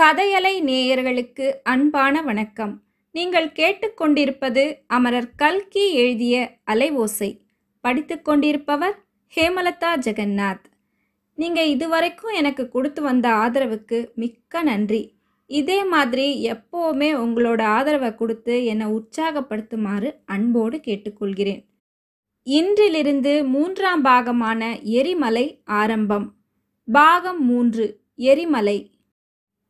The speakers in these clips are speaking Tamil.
கதையலை நேயர்களுக்கு அன்பான வணக்கம். நீங்கள் கேட்டுக்கொண்டிருப்பது அமரர் கல்கி எழுதிய அலைவோசை. படித்து கொண்டிருப்பவர் ஹேமலதா ஜெகநாத். நீங்கள் இதுவரைக்கும் எனக்கு கொடுத்து வந்த ஆதரவுக்கு மிக்க நன்றி. இதே மாதிரி எப்போவுமே உங்களோட ஆதரவை கொடுத்து என்னை உற்சாகப்படுத்துமாறு அன்போடு கேட்டுக்கொள்கிறேன். இன்றிலிருந்து மூன்றாம் பாகமான எரிமலை ஆரம்பம். பாகம் மூன்று எரிமலை.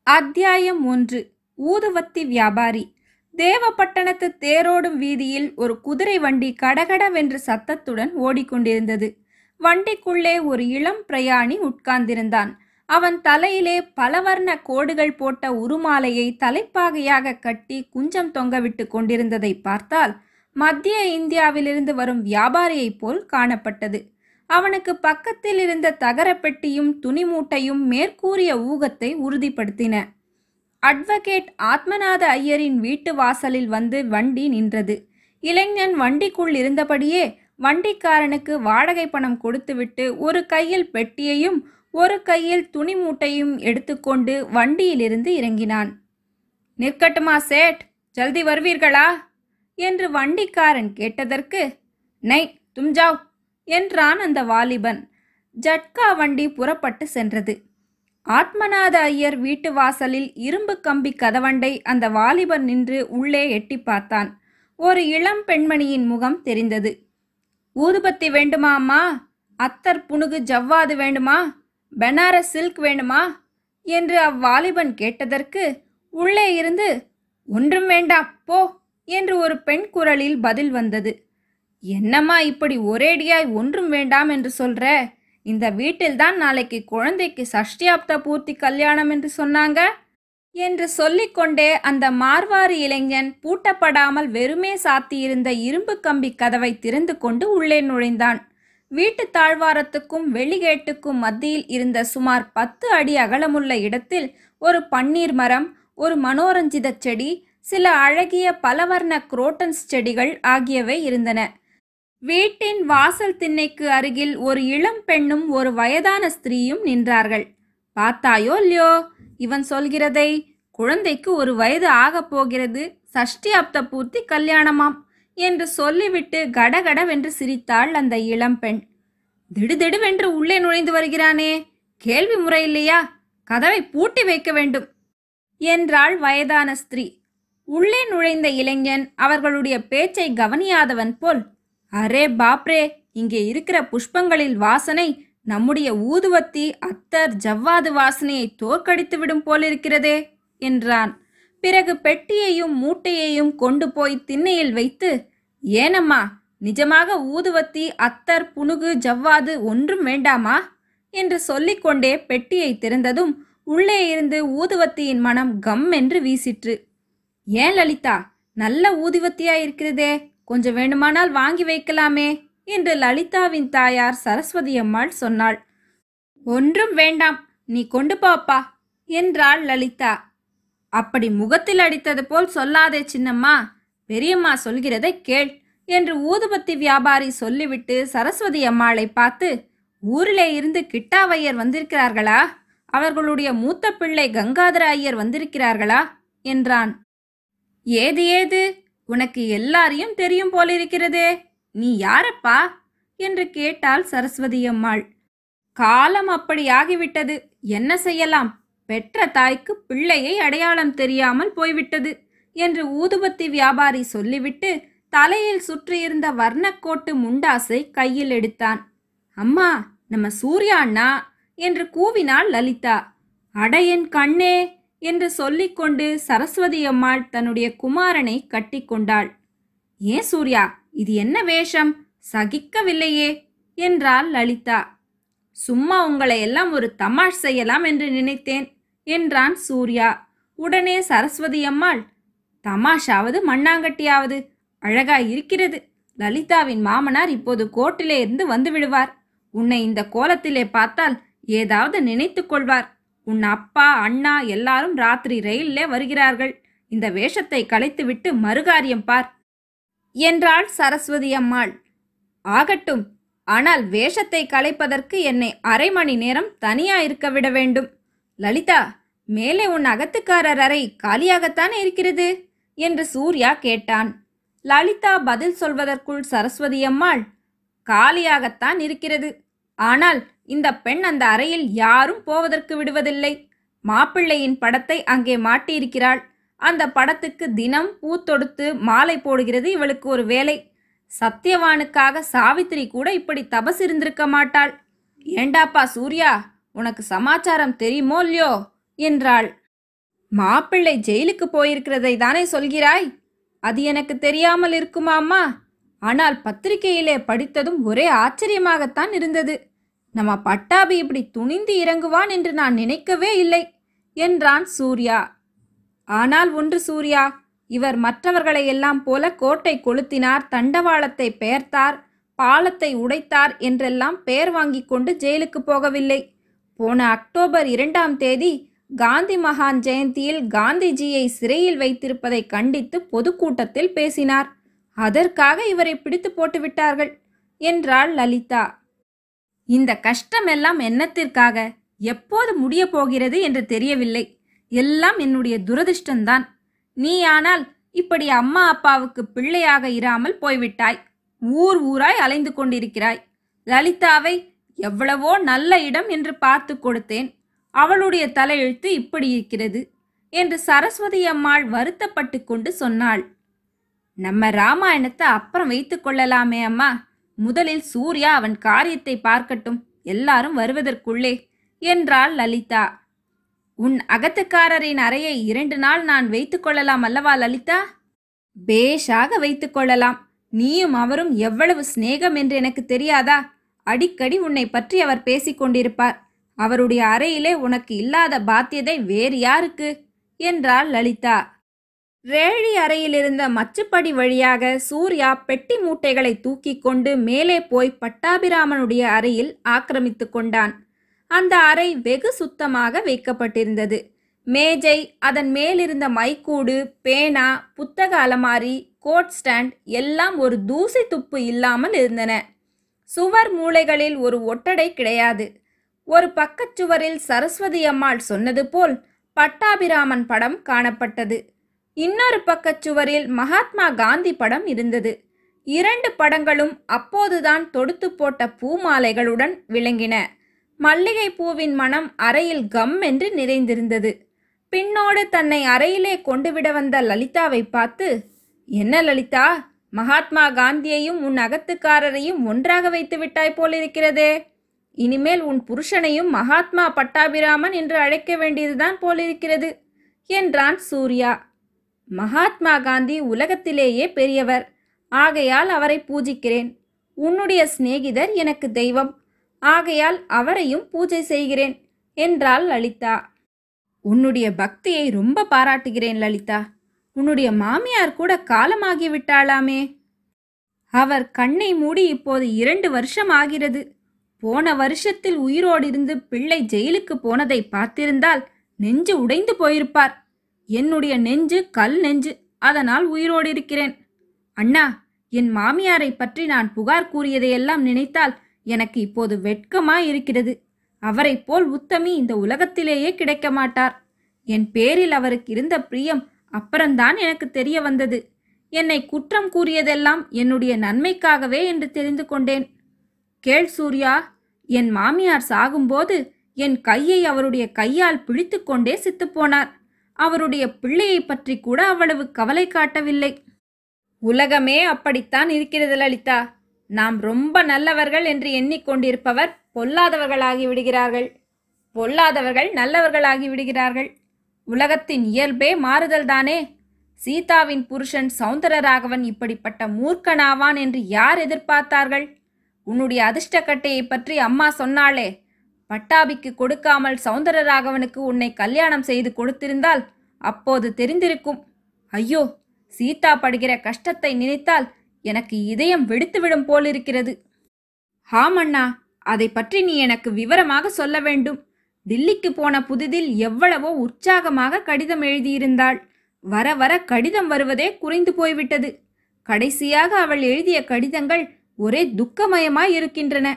அத்தியாயம் ஒன்று. ஊதுவத்தி வியாபாரி. தேவப்பட்டணத்து தேரோடும் வீதியில் ஒரு குதிரை வண்டி கடகடவென்று சத்தத்துடன் ஓடிக்கொண்டிருந்தது. வண்டிக்குள்ளே ஒரு இளம் பிரயாணி உட்கார்ந்திருந்தான். அவன் தலையிலே பலவர்ண கோடுகள் போட்ட உருமாலையை தலைப்பாகையாக கட்டி குஞ்சம் தொங்கவிட்டு கொண்டிருந்ததை பார்த்தால் மத்திய இந்தியாவிலிருந்து வரும் வியாபாரியைப் போல் காணப்பட்டது. அவனுக்கு பக்கத்தில் இருந்த தகரப்பெட்டியும் துணிமூட்டையும் மேற்கூறிய ஊகத்தை உறுதிப்படுத்தின. அட்வொகேட் ஆத்மநாத ஐயரின் வீட்டு வாசலில் வந்து வண்டி நின்றது. இளைஞன் வண்டிக்குள் இருந்தபடியே வண்டிக்காரனுக்கு வாடகை பணம் கொடுத்துவிட்டு ஒரு கையில் பெட்டியையும் ஒரு கையில் துணி மூட்டையும் எடுத்துக்கொண்டு வண்டியிலிருந்து இறங்கினான். நிற்கட்டுமா சேட்? ஜல்தி வருவீர்களா? என்று வண்டிக்காரன் கேட்டதற்கு நை தும்ஜாவ் என்றான் அந்த வாலிபன். ஜட்கா வண்டி புறப்பட்டு சென்றது. ஆத்மநாத ஐயர் வீட்டு வாசலில் இரும்பு கம்பி கதவண்டை அந்த வாலிபன் நின்று உள்ளே எட்டி பார்த்தான். ஒரு இளம் பெண்மணியின் முகம் தெரிந்தது. ஊதுபத்தி வேண்டுமா அம்மா? அத்தர் புனுகு ஜவ்வாது வேண்டுமா? பெனாரஸ் சில்க் வேண்டுமா? என்று அவ்வாலிபன் கேட்டதற்கு உள்ளே இருந்து ஒன்றும் வேண்டாம் போ என்று ஒரு பெண் குரலில் பதில் வந்தது. என்னம்மா இப்படி ஒரேடியாய் ஒன்றும் வேண்டாம் என்று சொல்ற? இந்த வீட்டில்தான் நாளைக்கு குழந்தைக்கு சஷ்டியாப்த பூர்த்தி கல்யாணம் என்று சொன்னாங்க? என்று சொல்லிக்கொண்டே அந்த மார்வாரி இளைஞன் பூட்டப்படாமல் வெறுமே சாத்தியிருந்த இரும்பு கம்பி கதவை திறந்து கொண்டு உள்ளே நுழைந்தான். வீட்டு தாழ்வாரத்துக்கும் வெளிகேட்டுக்கும் மத்தியில் இருந்த சுமார் பத்து அடி அகலமுள்ள இடத்தில் ஒரு பன்னீர் மரம் ஒரு மனோரஞ்சித செடி சில அழகிய பலவர்ண குரோட்டன்ஸ் செடிகள் ஆகியவை இருந்தன. வீட்டின் வாசல் திண்ணைக்கு அருகில் ஒரு இளம் பெண்ணும் ஒரு வயதான ஸ்திரீயும் நின்றார்கள். பார்த்தாயோ இல்லையோ? இவன் சொல்கிறதை குழந்தைக்கு ஒரு வயது ஆகப் போகிறது. சஷ்டி அப்த பூர்த்தி கல்யாணமாம் என்று சொல்லிவிட்டு கடகடவென்று சிரித்தாள் அந்த இளம்பெண் திடுதிடுவென்று உள்ளே நுழைந்து வருகிறானே. கேள்வி முறை இல்லையா? கதவை பூட்டி வைக்க வேண்டும் என்றாள் வயதான ஸ்திரீ. உள்ளே நுழைந்த இளைஞன் அவர்களுடைய பேச்சை கவனியாதவன் போல் அரே பாப்ரே இங்கே இருக்கிற புஷ்பங்களில் வாசனை நம்முடைய ஊதுவத்தி அத்தர் ஜவ்வாது வாசனையை தோற்கடித்து விடும் போலிருக்கிறதே என்றான். பிறகு பெட்டியையும் மூட்டையையும் கொண்டு போய் திண்ணையில் வைத்து ஏனம்மா நிஜமாக ஊதுவத்தி அத்தர் புனுகு ஜவ்வாது ஒன்றும் வேண்டாமா? என்று சொல்லிக்கொண்டே பெட்டியை திறந்ததும் உள்ளே இருந்து ஊதுவத்தியின் மனம் கம் என்று வீசிற்று. ஏன் லலிதா நல்ல ஊதுவத்தியா இருக்கிறதே கொஞ்சம் வேண்டுமானால் வாங்கி வைக்கலாமே என்று லலிதாவின் தாயார் சரஸ்வதி அம்மாள் சொன்னாள். ஒன்றும் வேண்டாம் நீ கொண்டு பாப்பா என்றாள் லலிதா. அப்படி முகத்தில் அடித்தது போல் சொல்லாதே சின்னம்மா பெரியம்மா சொல்கிறதை கேள் என்று ஊதுபத்தி வியாபாரி சொல்லிவிட்டு சரஸ்வதி அம்மாளை பார்த்து ஊரிலே இருந்து கிட்டாவையர் வந்திருக்கிறார்களா? அவர்களுடைய மூத்த பிள்ளை கங்காதர ஐயர் வந்திருக்கிறார்களா? என்றான். ஏது ஏது? உனக்கு எல்லாரையும் தெரியும் போலிருக்கிறதே நீ யாரப்பா? என்று கேட்டாள் சரஸ்வதி அம்மாள். காலம் அப்படி ஆகிவிட்டது. என்ன செய்யலாம்? பெற்ற தாய்க்கு பிள்ளையை அடையாளம் தெரியாமல் போய்விட்டது என்று ஊதுபத்தி வியாபாரி சொல்லிவிட்டு தலையில் சுற்றியிருந்த வர்ணக்கோட்டு முண்டாசை கையில் எடுத்தான். அம்மா நம்ம சூர்யா அண்ணா என்று கூவினாள் லலிதா. அடையன் கண்ணே! என்று சொல்லிக்கொண்டு சரஸ்வதி அம்மாள் தன்னுடைய குமாரனை கட்டிக்கொண்டாள் ஏன் சூர்யா இது என்ன வேஷம்? சகிக்கவில்லையே என்றாள் லலிதா. சும்மா உங்களை எல்லாம் ஒரு தமாஷ் செய்யலாம் என்று நினைத்தேன் என்றான் சூர்யா. உடனே சரஸ்வதி அம்மாள் தமாஷாவது மண்ணாங்கட்டியாவது அழகா இருக்கிறது. லலிதாவின் மாமனார் இப்போது கோட்டிலே இருந்து வந்து விடுவார். உன்னை இந்த கோலத்திலே பார்த்தால் ஏதாவது நினைத்து கொள்வார். உன் அப்பா அண்ணா எல்லாரும் ராத்திரி ரயிலே வருகிறார்கள். இந்த வேஷத்தை கலைத்துவிட்டு மறுகாரியம் பார். என்றாள் சரஸ்வதி அம்மாள். ஆகட்டும் ஆனால் வேஷத்தை கலைப்பதற்கு என்னை அரை மணி நேரம் தனியா இருக்க விட வேண்டும். லலிதா மேலே உன் அகத்துக்காரர் அறை காலியாகத்தான் இருக்கிறது? என்று சூர்யா கேட்டான். லலிதா பதில் சொல்வதற்குள் சரஸ்வதி அம்மாள் காலியாகத்தான் இருக்கிறது. ஆனால் இந்த பெண் அந்த அறையில் யாரும் போவதற்கு விடுவதில்லை. மாப்பிள்ளையின் படத்தை அங்கே மாட்டியிருக்கிறாள். அந்த படத்துக்கு தினம் பூ தொடுத்து மாலை போடுகிறது இவளுக்கு ஒரு வேலை. சத்தியவானுக்காக சாவித்திரி கூட இப்படி தபஸ் இருந்திருக்க மாட்டாள். ஏண்டாப்பா சூர்யா உனக்கு சமாச்சாரம் தெரியுமோ இல்லையோ? என்றாள். மாப்பிள்ளை ஜெயிலுக்கு போயிருக்கிறதை தானே சொல்கிறாய்? அது எனக்கு தெரியாமல் இருக்குமாம்மா? ஆனால் பத்திரிகையிலே படித்ததும் ஒரே ஆச்சரியமாகத்தான் இருந்தது. நம்ம பட்டாபி இப்படி துணிந்து இறங்குவான் என்று நான் நினைக்கவே இல்லை என்றான் சூர்யா. ஆனால் ஒன்று சூர்யா இவர் மற்றவர்களை எல்லாம் போல கோட்டை கொளுத்தினார் தண்டவாளத்தை பெயர்த்தார் பாலத்தை உடைத்தார் என்றெல்லாம் பெயர் வாங்கிக் கொண்டு ஜெயிலுக்கு போகவில்லை. போன அக்டோபர் இரண்டாம் தேதி காந்தி மகான் ஜெயந்தியில் காந்திஜியை சிறையில் வைத்திருப்பதை கண்டித்து பொதுக்கூட்டத்தில் பேசினார். அதற்காக இவரை பிடித்து போட்டுவிட்டார்கள் என்றாள் லலிதா. இந்த கஷ்டமெல்லாம் என்னத்திற்காக? எப்போது முடியப் போகிறது என்று தெரியவில்லை. எல்லாம் என்னுடைய துரதிர்ஷ்டந்தான் நீயானால் இப்படி அம்மா அப்பாவுக்கு பிள்ளையாக இராமல் போய்விட்டாய். ஊர் ஊராய் அலைந்து கொண்டிருக்கிறாய். லலிதாவை எவ்வளவோ நல்ல இடம் என்று பார்த்து கொடுத்தேன். அவளுடைய தலையெழுத்து இப்படி இருக்கிறது என்று சரஸ்வதி அம்மாள் வருத்தப்பட்டு கொண்டு சொன்னாள். நம்ம ராமாயணத்தை அப்புறம் வைத்து கொள்ளலாமே அம்மா. முதலில் சூர்யா அவன் காரியத்தை பார்க்கட்டும் எல்லாரும் வருவதற்குள்ளே என்றாள் லலிதா. உன் அகத்துக்காரரின் அறையை இரண்டு நாள் நான் வைத்துக் கொள்ளலாம் அல்லவா லலிதா? பேஷாக வைத்துக் கொள்ளலாம். நீயும் அவரும் எவ்வளவு சிநேகம் என்று எனக்கு தெரியாதா? அடிக்கடி உன்னை பற்றி அவர் பேசிக்கொண்டிருப்பார் அவருடைய அறையிலே உனக்கு இல்லாத பாத்தியதை வேறு யாருக்கு? என்றாள் லலிதா. ரேழி அறையிலிருந்த மச்சுப்படி வழியாக சூர்யா பெட்டி மூட்டைகளை தூக்கிக் கொண்டு மேலே போய் பட்டாபிராமனுடைய அறையில் ஆக்கிரமித்து கொண்டான். அந்த அறை வெகு சுத்தமாக வைக்கப்பட்டிருந்தது. மேஜை அதன் மேலிருந்த மைக்கூடு பேனா புத்தக அலமாரி கோட் ஸ்டாண்ட் எல்லாம் ஒரு தூசி துப்பு இல்லாமல் இருந்தன. சுவர் மூலைகளில் ஒரு ஒட்டடை கிடையாது. ஒரு பக்கச்சுவரில் சரஸ்வதி அம்மாள் சொன்னது போல் பட்டாபிராமன் படம் காணப்பட்டது. இன்னொரு பக்கச் சுவரில் மகாத்மா காந்தி படம் இருந்தது. இரண்டு படங்களும் அப்போதுதான் தொடுத்து போட்ட பூமாலைகளுடன் விளங்கின. மல்லிகை பூவின் மனம் அறையில் கம் என்று நிறைந்திருந்தது. பின்னோடு தன்னை அறையிலே கொண்டு விட வந்த லலிதாவை பார்த்து என்ன லலிதா மகாத்மா காந்தியையும் உன் அகத்துக்காரரையும் ஒன்றாக வைத்து விட்டாய் போலிருக்கிறதே. இனிமேல் உன் புருஷனையும் மகாத்மா பட்டாபிராமன் என்று அழைக்க வேண்டியதுதான் போலிருக்கிறது என்றான் சூர்யா. மகாத்மா காந்தி உலகத்திலேயே பெரியவர். ஆகையால் அவரை பூஜிக்கிறேன். உன்னுடைய சிநேகிதர் எனக்கு தெய்வம். ஆகையால் அவரையும் பூஜை செய்கிறேன் என்றாள் லலிதா. உன்னுடைய பக்தியை ரொம்ப பாராட்டுகிறேன் லலிதா. உன்னுடைய மாமியார் கூட காலமாகி விட்டாளாமே. அவர் கண்ணை மூடி இப்போது இரண்டு வருஷம் ஆகிறது. போன வருஷத்தில் உயிரோடிருந்து பிள்ளை ஜெயிலுக்கு போனதை பார்த்திருந்தால் நெஞ்சு உடைந்து போயிருப்பார். என்னுடைய நெஞ்சு கல் நெஞ்சு. அதனால் உயிரோடு இருக்கிறேன். அண்ணா என் மாமியாரை பற்றி நான் புகார் கூறியதையெல்லாம் நினைத்தால் எனக்கு இப்போது வெட்கமா இருக்கிறது அவரைப் போல் உத்தமி இந்த உலகத்திலேயே கிடைக்க மாட்டார். என் பேரில் அவருக்கு இருந்த பிரியம் அப்புறம்தான் எனக்கு தெரிய வந்தது. என்னை குற்றம் கூறியதெல்லாம் என்னுடைய நன்மைக்காகவே என்று தெரிந்து கொண்டேன். கேள் சூர்யா என் மாமியார் சாகும்போது என் கையை அவருடைய கையால் பிடித்துக்கொண்டே சித்துப்போனார் அவருடைய பிள்ளையை பற்றி கூட அவ்வளவு கவலை காட்டவில்லை. உலகமே அப்படித்தான் இருக்கிறது லலிதா. நாம் ரொம்ப நல்லவர்கள் என்று எண்ணிக்கொண்டிருப்பவர் பொல்லாதவர்களாகி விடுகிறார்கள். பொல்லாதவர்கள் நல்லவர்களாகி விடுகிறார்கள். உலகத்தின் இயல்பே மாறுதல்தானே சீதாவின் புருஷன் சௌந்தரராகவன் இப்படிப்பட்ட மூர்க்கனாவான் என்று யார் எதிர்பார்த்தார்கள்? உன்னுடைய அதிர்ஷ்டக்கட்டையை பற்றி அம்மா சொன்னாளே. பட்டாபிக்கு கொடுக்காமல் சௌந்தரராகவனுக்கு உன்னை கல்யாணம் செய்து கொடுத்திருந்தால் அப்போது தெரிந்திருக்கும். ஐயோ சீதா படுகிற கஷ்டத்தை நினைத்தால் எனக்கு இதயம் வெடித்துவிடும் போலிருக்கிறது. ஹாமண்ணா அதை பற்றி நீ எனக்கு விவரமாக சொல்ல வேண்டும். டில்லிக்கு போன புதிதில் எவ்வளவோ உற்சாகமாக கடிதம் எழுதியிருந்தாள். வர வர கடிதம் வருவதே குறைந்து போய்விட்டது. கடைசியாக அவள் எழுதிய கடிதங்கள் ஒரே துக்கமயமாய் இருக்கின்றன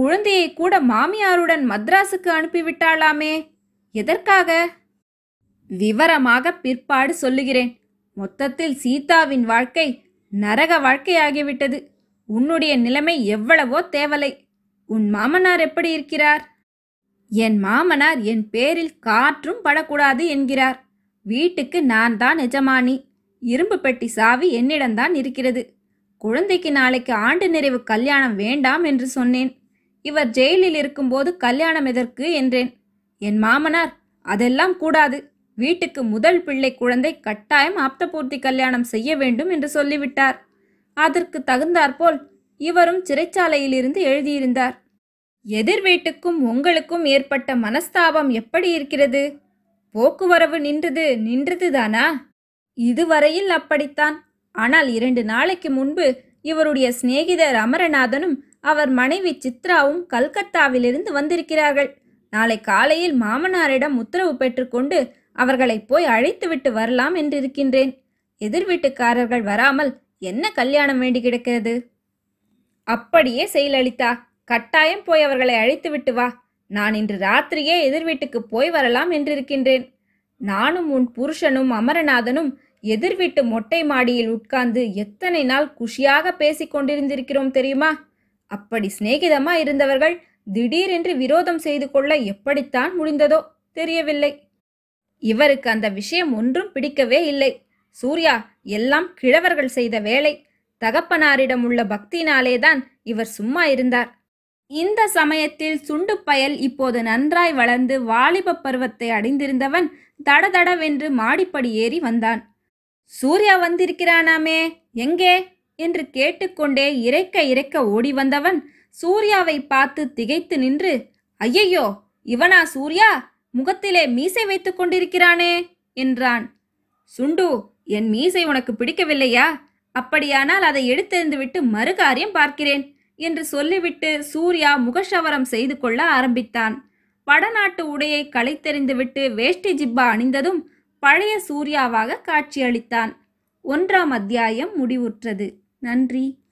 குழந்தையை கூட மாமியாருடன் மத்ராசுக்கு அனுப்பிவிட்டாளாமே? எதற்காக? விவரமாக பிற்பாடு சொல்லுகிறேன். மொத்தத்தில் சீதாவின் வாழ்க்கை நரக வாழ்க்கையாகிவிட்டது. உன்னுடைய நிலைமை எவ்வளவோ தேவலை. உன் மாமனார் எப்படி இருக்கிறார்? என் மாமனார் என் பேரில் காற்றும் படக்கூடாது என்கிறார். வீட்டுக்கு நான் தான் எஜமானி. இரும்பு பெட்டி சாவி என்னிடம்தான் இருக்கிறது. குழந்தைக்கு நாளைக்கு ஆண்டு நிறைவு கல்யாணம் வேண்டாம் என்று சொன்னேன். இவர் ஜெயிலில் இருக்கும்போது கல்யாணம் எதற்கு என்றேன். என் மாமனார் அதெல்லாம் கூடாது. வீட்டுக்கு முதல் பிள்ளை குழந்தை கட்டாயம் ஆப்தபூர்த்தி கல்யாணம் செய்ய வேண்டும் என்று சொல்லிவிட்டார். அதற்கு தகுந்தாற்போல் இவரும் சிறைச்சாலையிலிருந்து எழுதியிருந்தார். எதிர் வீட்டுக்கும் உங்களுக்கும் ஏற்பட்ட மனஸ்தாபம் எப்படி இருக்கிறது? போக்குவரவு நின்றது நின்றதுதானா இதுவரையில் அப்படித்தான். ஆனால் இரண்டு நாளைக்கு முன்பு இவருடைய சிநேகிதர் அமரநாதனும் அவர் மனைவி சித்ராவும் கல்கத்தாவிலிருந்து வந்திருக்கிறார்கள். நாளை காலையில் மாமனாரிடம் உத்தரவு பெற்றுக்கொண்டு அவர்களை போய் அழைத்துவிட்டு வரலாம் என்றிருக்கின்றேன். எதிர் வீட்டுக்காரர்கள் வராமல் என்ன கல்யாணம் வேண்டி கிடக்கிறது? அப்படியே செயலளித்தா கட்டாயம் போய் அவர்களை அழைத்துவிட்டு வா. நான் இன்று ராத்திரியே எதிர் வீட்டுக்கு போய் வரலாம் என்றிருக்கின்றேன். நானும் உன் புருஷனும் அமரநாதனும் எதிர் வீட்டு மொட்டை மாடியில் உட்கார்ந்து எத்தனை நாள் குஷியாக பேசிக் கொண்டிருந்திருக்கிறோம் தெரியுமா? அப்படி சிநேகிதமா இருந்தவர்கள் திடீரென்று விரோதம் செய்து கொள்ள எப்படித்தான் முடிந்ததோ தெரியவில்லை. இவருக்கு அந்த விஷயம் ஒன்றும் பிடிக்கவே இல்லை. சூர்யா எல்லாம் கிழவர்கள் செய்த வேலை. தகப்பனாரிடம் உள்ள பக்தினாலேதான் இவர் சும்மா இருந்தார். இந்த சமயத்தில் சுண்டு பயல் இப்போது நன்றாய் வளர்ந்து வாலிப பருவத்தை அடைந்திருந்தவன் தடதடவென்று மாடிப்படி ஏறி வந்தான். சூர்யா வந்திருக்கிறானாமே எங்கே? என்று கேட்டுக்கொண்டே இறைக்க இறைக்க ஓடி வந்தவன் சூர்யாவை பார்த்து திகைத்து நின்று ஐயையோ இவனா சூர்யா? முகத்திலே மீசை வைத்துக் கொண்டிருக்கிறானே என்றான். சுண்டு என் மீசை உனக்கு பிடிக்கவில்லையா? அப்படியானால் அதை எடுத்தெறிந்துவிட்டு மறுகாரியம் பார்க்கிறேன் என்று சொல்லிவிட்டு சூர்யா முகஷவரம் செய்து கொள்ள ஆரம்பித்தான். வடநாட்டு உடையை களைத்தெறிந்துவிட்டு வேஷ்டி ஜிப்பா அணிந்ததும் பழைய சூர்யாவாக காட்சியளித்தான். ஒன்றாம் அத்தியாயம் முடிவுற்றது. நன்றி.